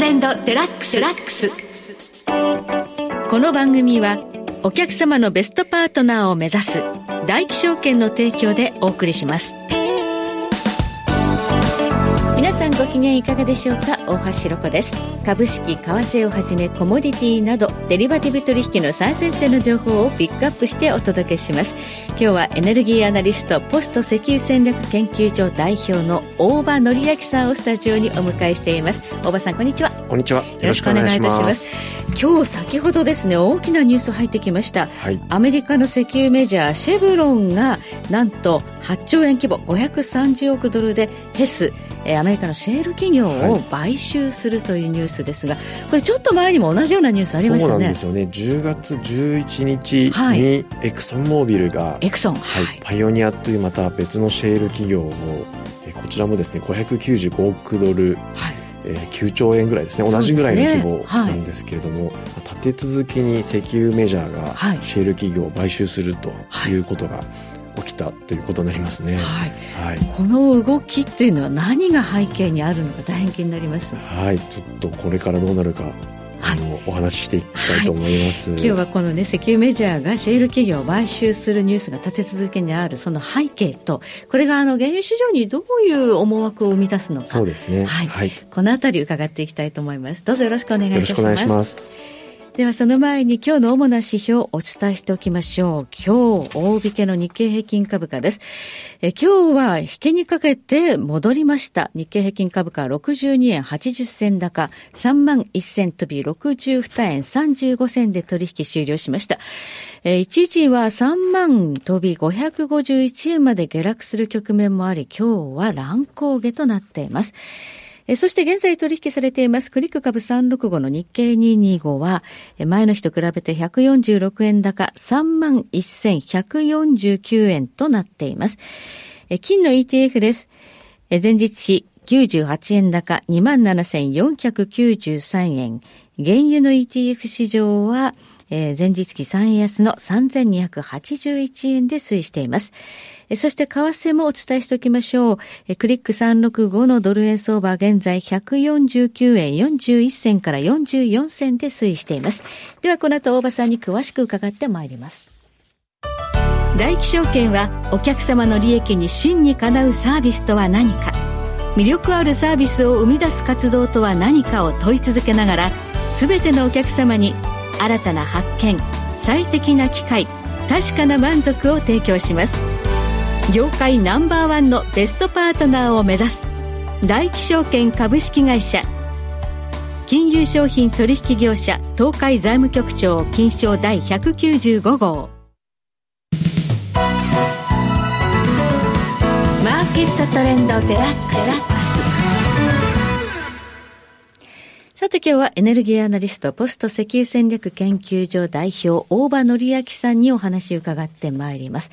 レンドデラックスラックス。この番組はお客様のベストパートナーを目指す大気証券の提供でお送りします。機嫌いかがでしょうか？大橋ろ子です。株式為替をはじめコモディティなどデリバティブ取引の最先端の情報をピックアップしてお届けします。今日はエネルギーアナリストポスト石油戦略研究所代表の大場紀明さんをスタジオにお迎えしています。大場さんこんにちは。こんにちは。よろしくお願いいたします今日先ほどですね大きなニュース入ってきました、はい、アメリカの石油メジャーシェブロンがなんと8兆円規模530億ドルでヘスえアメリカのシェール企業を買収するというニュースですが、はい、これちょっと前にも同じようなニュースありましたね。そうなんですよね。10月11日にエクソンモービルが、エクソン、はい、パイオニアというまた別のシェール企業をえこちらもですね595億ドル、はいえー、9兆円ぐらいですね。同じぐらいの規模なんですけれども、ねはい、立て続けに石油メジャーがシェール企業を買収するということが、起きたということになりますね、はい、はい、この動きっていうのは何が背景にあるのか大変気になります。はい。ちょっとこれからどうなるかあの、お話ししていきたいと思います、はい、今日はこのね石油メジャーがシェール企業を買収するニュースが立て続けにあるその背景とこれがあの原油市場にどういう思惑を生み出すのか。そうですね。はい、はい、このあたり伺っていきたいと思います。どうぞよろしくお願いいたしますではその前に今日の主な指標をお伝えしておきましょう。今日、大引けの日経平均株価です。え今日は引けにかけて戻りました。日経平均株価62円80銭高、3万1000飛び62円35銭で取引終了しました。え一時は3万飛び551円まで下落する局面もあり、今日は乱高下となっています。えそして現在取引されていますクリック株365の日経225は、前の日と比べて146円高31,149円となっています。え金の ETF です。え前日比98円高27,493円。原油の ETF 市場は、前日期3円安の3281円で推移しています。そして為替もお伝えしておきましょう。クリック365のドル円相場現在149円41銭から44銭で推移しています。ではこの後大場さんに詳しく伺ってまいります。大気証券はお客様の利益に真にかなうサービスとは何か魅力あるサービスを生み出す活動とは何かを問い続けながら全てのお客様に新たな発見最適な機会確かな満足を提供します。業界ナンバーワンのベストパートナーを目指す大気証券株式会社金融商品取引業者東海財務局長金賞第195号。マーケットトレンドデラックス。さて今日はエネルギーアナリスト、ポスト石油戦略研究所代表、大場紀明さんにお話を伺ってまいります。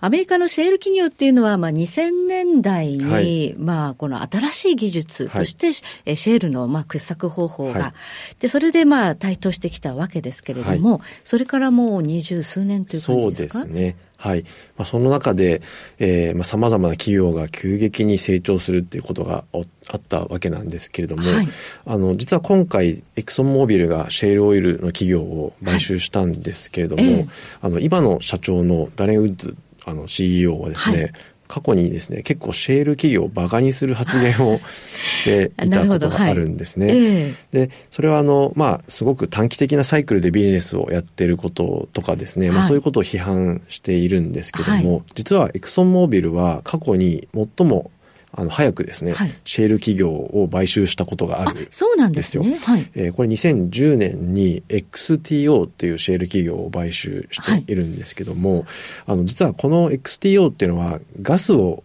アメリカのシェール企業っていうのは、まあ、2000年代に、はい、まあ、この新しい技術として、はい、シェールの、まあ、掘削方法が、はい、で、それで、まあ、台頭してきたわけですけれども、それからもう二十数年という感じですか？そうですね。はい。まあ、その中で、えー、まあ、様々な企業が急激に成長するっていうことがあったわけなんですけれども、はい、あの、実は今回、エクソンモービルがシェールオイルの企業を買収したんですけれども、はいえ。ー、あの、今の社長のダレン・ウッズ、あの、CEO はですね、はい過去にですね、結構シェール企業を馬鹿にする発言をしていたことが あるんですね。はい。えー、で、それはあの、まあ、すごく短期的なサイクルでビジネスをやってることとかですね、はい、まあそういうことを批判しているんですけども、はい、実はエクソンモービルは過去に最もあの早くですね、はい、シェール企業を買収したことがあるんですよ。そうなんですね。はい、えー、これ2010年に XTO っていうシェール企業を買収しているんですけども、はい、あの実はこの XTO っていうのはガスを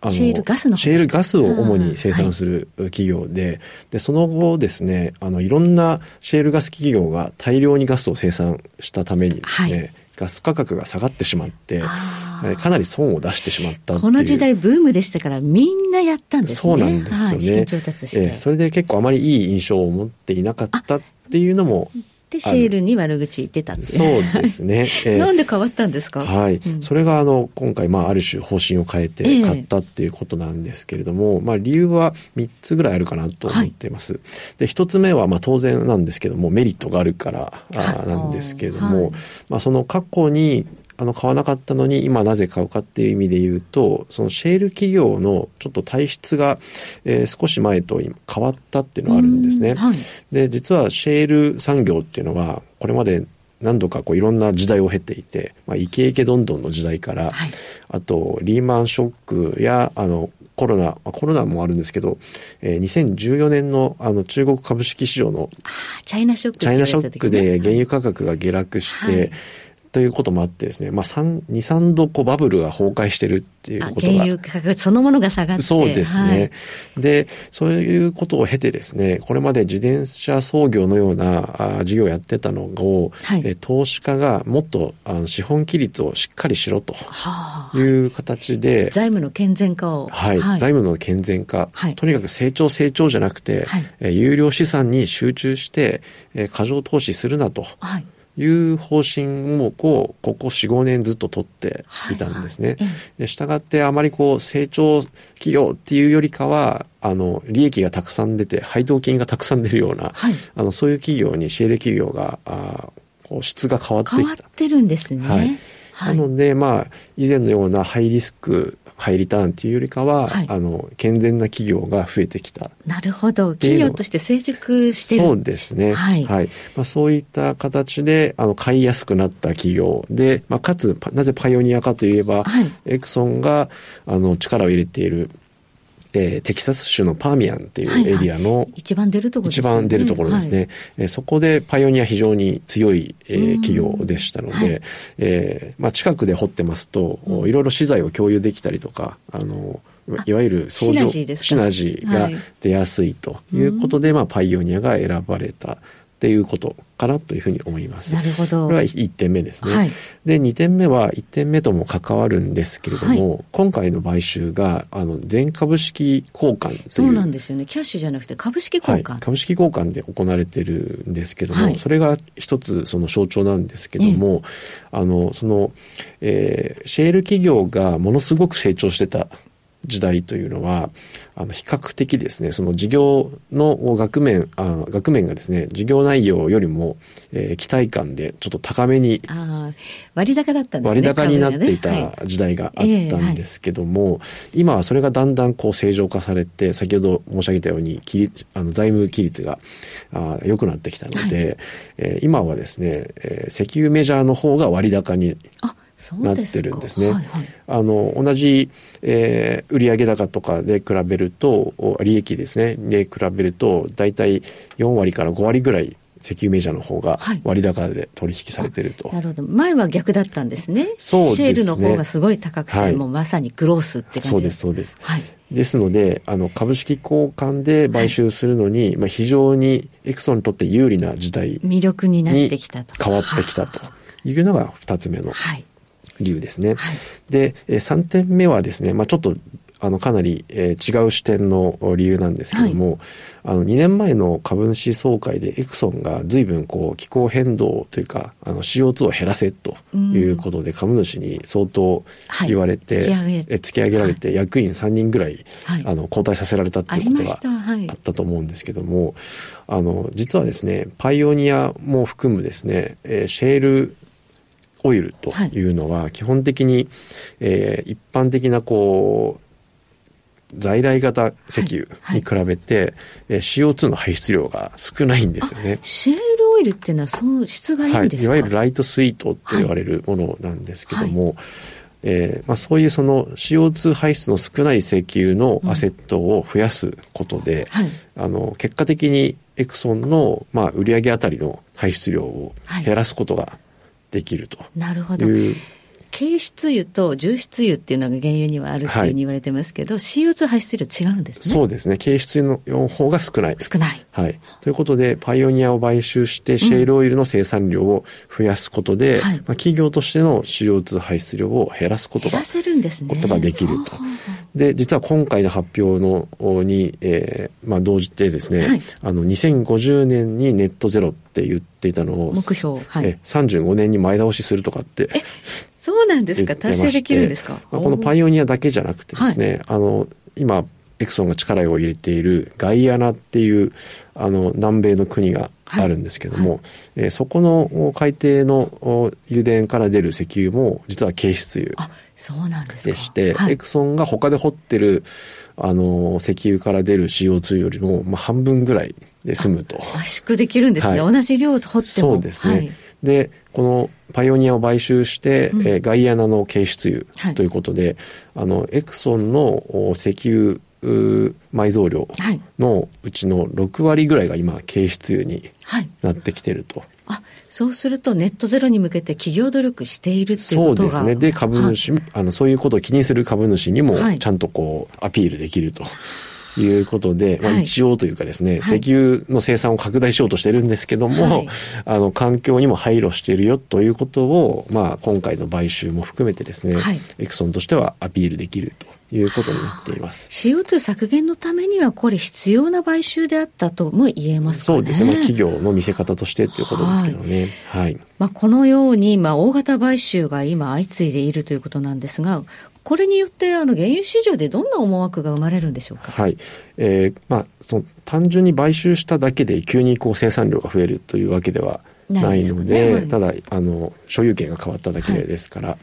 あのシェールガスのシェールガスを主に生産する企業で、はい、で、その後ですね、あの、いろんなシェールガス企業が大量にガスを生産したためにですね、はいガス価格が下がってしまって、かなり損を出してしまったこの時代ブームでしたから、みんなやったんですね。そうなんですよね。はい、えー、それで結構あまりいい印象を持っていなかったっていうのもで、シェールに悪口言ってたっていう。そうですね。えー、なんで変わったんですか？はい。うん、それが、あの、今回、まあ、ある種方針を変えて買ったっていうことなんですけれども、えー、まあ、理由は3つぐらいあるかなと思っています。はい、で、1つ目は、まあ、当然なんですけども、メリットがあるからあなんですけれども、はい、まあ、その過去に、あの買わなかったのに今なぜ買うかっていう意味で言うとそのシェール企業のちょっと体質が、えー、少し前と変わったっていうのがあるんですね。はい、で実はシェール産業っていうのはこれまで何度かこういろんな時代を経ていて、まあ、イケイケどんどんの時代から、はい、あとリーマンショックやあのコロナ、コロナもあるんですけど、えー、2014年のあの中国株式市場のチャイナショック、チャイナショックで原油価格が下落して、はいということもあってですね、まあ、2、3度こうバブルが崩壊してるっていうことが。原油価格そのものが下がって。そうですね、はい、で、そういうことを経てですね、これまで自転車操業のようなあ事業をやってたのを、はい、え投資家がもっとあの資本規律をしっかりしろという形で、はあ、財務の健全化を。はい。はい、財務の健全化、とにかく成長成長じゃなくて、はい、え有料資産に集中して、え過剰投資するなと。はいいう方針をこうここ4、5年ずっと取っていたんですね。でしたがってあまりこう成長企業っていうよりかはあの利益がたくさん出て配当金がたくさん出るような、はい、あのそういう企業にシェール企業があこう質が変わってきた。変わってるんですね。はい。なので、まあ、以前のようなハイリスクハイリターンっていうよりかは、はい、あの健全な企業が増えてきた。なるほど。企業として成熟してる。そうですね。はい、はい。まあ、そういった形であの買いやすくなった企業で、まあ、かつなぜパイオニアかといえば、はい、エクソンがあの力を入れているえー、テキサス州のパーミアンっていうエリアの、はいはい、一番出るところですね。一番出るところですね。はい、えー、そこでパイオニア非常に強い、えー、企業でしたので、はい、えー、まあ、近くで掘ってますと、いろいろ資材を共有できたりとか、あの、いわゆるシナジーシナジーが出やすいということで、まあ、パイオニアが選ばれたっていうことかなというふうに思います。なるほど。これは1点目ですね。はい、で、2点目は1点目とも関わるんですけれども、はい、今回の買収が、あの、全株式交換という。そうなんですよね。キャッシュじゃなくて株式交換。はい、株式交換で行われてるんですけども、それが一つその象徴なんですけども、あの、その、えー、シェール企業がものすごく成長してた時代というのは、あの、比較的ですね、その事業の額面、あ額面がですね、事業内容よりも、えー、期待感でちょっと高めに、割高だったんですね。割高になっていた時代があったんですけども、今はそれがだんだんこう正常化されて、先ほど申し上げたように、あの財務規律があ良くなってきたので、はい、えー、今はですね、えー、石油メジャーの方が割高に、あなってるんですね。はいはい、あの同じ、えー、売上高とかで比べると利益ですね。で比べると大体4割から5割ぐらい石油メジャーの方が割高で取引されてると、はい、なるほど。前は逆だったんですね。そうですね。シェールの方がすごい高くて、はい、もうまさにグロースって感じ。そうですそうです、はい、ですのであの株式交換で買収するのに、はい、まあ、非常にエクソンにとって有利な時代魅力になってきたと。変わってきたというのが2つ目の理由ですね。はい、で、3点目はですね、まあ、ちょっとあのかなり、えー、違う視点の理由なんですけども、はい、あの2年前の株主総会でエクソンが随分こう気候変動というかあの CO2 を減らせということで株主に相当言われて、はい、突き上げられて役員3人ぐらい、はい、あの交代させられたっていうことがあったと思うんですけども、あの実はですねパイオニアも含むですね、えー、シェールオイルというのは基本的に、はい、えー、一般的なこう在来型石油に比べて、はいはい、えー、CO2 の排出量が少ないんですよね。シェールオイルっていうのはそう質がいいんですか、はい、いわゆるライトスイートと言われるものなんですけども、はい、えー、まあ、そういうその CO2 排出の少ない石油のアセットを増やすことで、うんはい、あの結果的にエクソンの、まあ、売上あたりの排出量を減らすことができると。なるほど。軽質油と重質油っていうのが原油にはあるってい。うふうに言われてますけど、はい、CO2 排出量違うんですね。そうですね。軽質油の方が少ない。少ない。はい。ということでパイオニアを買収してシェールオイルの生産量を増やすことで、うんまあ、企業としての CO2 排出量を減らすことが減らせるんですね。ことができるとで実は今回の発表のに、えーまあ、同時てですね、はい、あの2050年にネットゼロって言っていたのを目標、はい、え35年に前倒しするとかってそうなんですか？達成できるんですか、まあ、このパイオニアだけじゃなくてですね、はい、あの今エクソンが力を入れているガイアナっていうあの南米の国があるんですけども、はい。はい、えー、そこの海底の油田から出る石油も実は軽質油そうなんですでして、はい、エクソンが他で掘ってるあの石油から出る CO2 よりも、まあ、半分ぐらいで済むと。圧縮できるんですね、同じ量掘っても。そうですね、でこのパイオニアを買収して、うん、えー、ガイアナの軽質油ということで、あのエクソンの石油埋蔵量のうちの6割ぐらいが今軽質油になってきてると。はい、あそうするとネットゼロに向けて企業努力しているっていうことが。そうですね。で株主、はい、あのそういうことを気にする株主にもちゃんとこうアピールできると。いうことで、まあ、一応というかですね、はい、石油の生産を拡大しようとしてるんですけども、はい、あの環境にも配慮しているよということを、まあ、今回の買収も含めてですね、はい、エクソンとしてはアピールできるということになっています。CO2 削減のためにはこれ必要な買収であったとも言えますかね。そうですね。企業の見せ方としてということですけどね。はい。はい、まあこのようにまあ大型買収が今相次いでいるということなんですが、これによってあの原油市場でどんな思惑が生まれるんでしょうか？はい。えー、まあその単純に買収しただけで急にこう生産量が増えるというわけではないので、ね、ただあの所有権が変わっただけですから。はい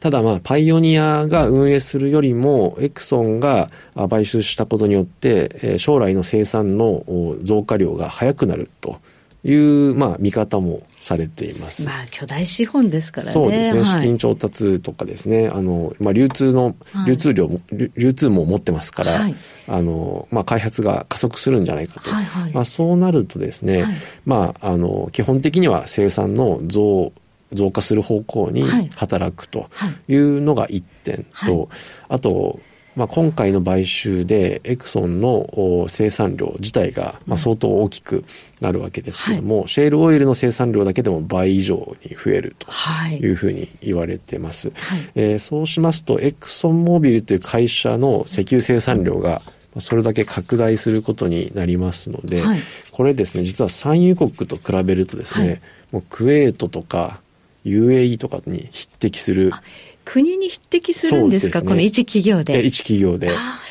ただまあ、パイオニアが運営するよりも、エクソンが買収したことによって、将来の生産の増加量が早くなるという、まあ、見方もされています。まあ、巨大資本ですからね。そうですね。はい、資金調達とかですね、あの、まあ、流通の、流通量も、はい、流通も持ってますから、はい、あの、まあ、開発が加速するんじゃないかと。はいはい、まあ、そうなるとですね、まあ、あの、基本的には生産の増、増加する方向に働くとい。うのが一点と、あと、まあ、今回の買収でエクソンの生産量自体がまあ相当大きくなるわけですけども、はい、シェールオイルの生産量だけでも倍以上に増えるとい。うふうに言われてます、はい、えー、そうしますとエクソンモービルという会社の石油生産量がそれだけ拡大することになりますので、はい、これですね実は産油国と比べるとですね、もうクウェートとか UAE とかに匹敵する国に匹敵するんですか、ね、この一企業で。一企業で。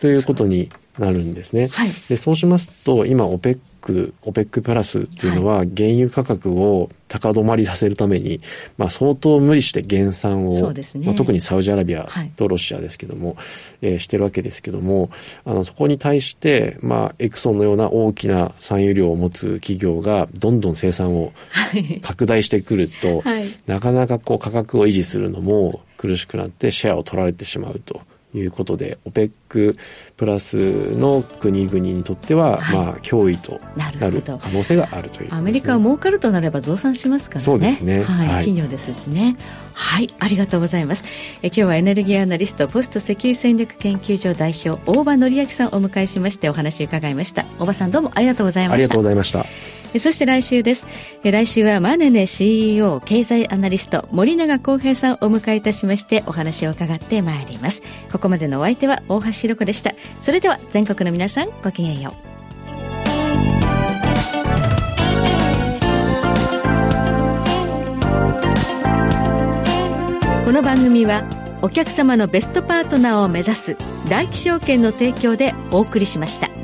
ということになるんですね。はい、でそうしますと、今、オペック、オペックプラスっていうのは、原油価格を高止まりさせるために、まあ、相当無理して減産を、ね、まあ、特にサウジアラビアとロシアですけども、はい、えー、してるわけですけども、あの、そこに対して、まあ、エクソンのような大きな産油量を持つ企業が、どんどん生産を拡大してくると、はい、なかなかこう価格を維持するのも苦しくなってシェアを取られてしまうと。いうことで OPEC プラスの国々にとっては、はい、まあ脅威となる可能性があるという、ね、アメリカは儲かるとなれば増産しますからね。そうですね、はい、はい、企業ですしね。はい。ありがとうございます。え今日はエネルギーアナリストポスト石油戦略研究所代表大場紀明さんをお迎えしましてお話を伺いました。大場さんどうもありがとうございました。ありがとうございましたそして来週です。来週はマネネ CEO 経済アナリスト森永康平さんをお迎えいたしましてお話を伺ってまいります。ここまでのお相手は大橋ろ子でした。それでは全国の皆さんごきげんよう。この番組はお客様のベストパートナーを目指す大気証券の提供でお送りしました。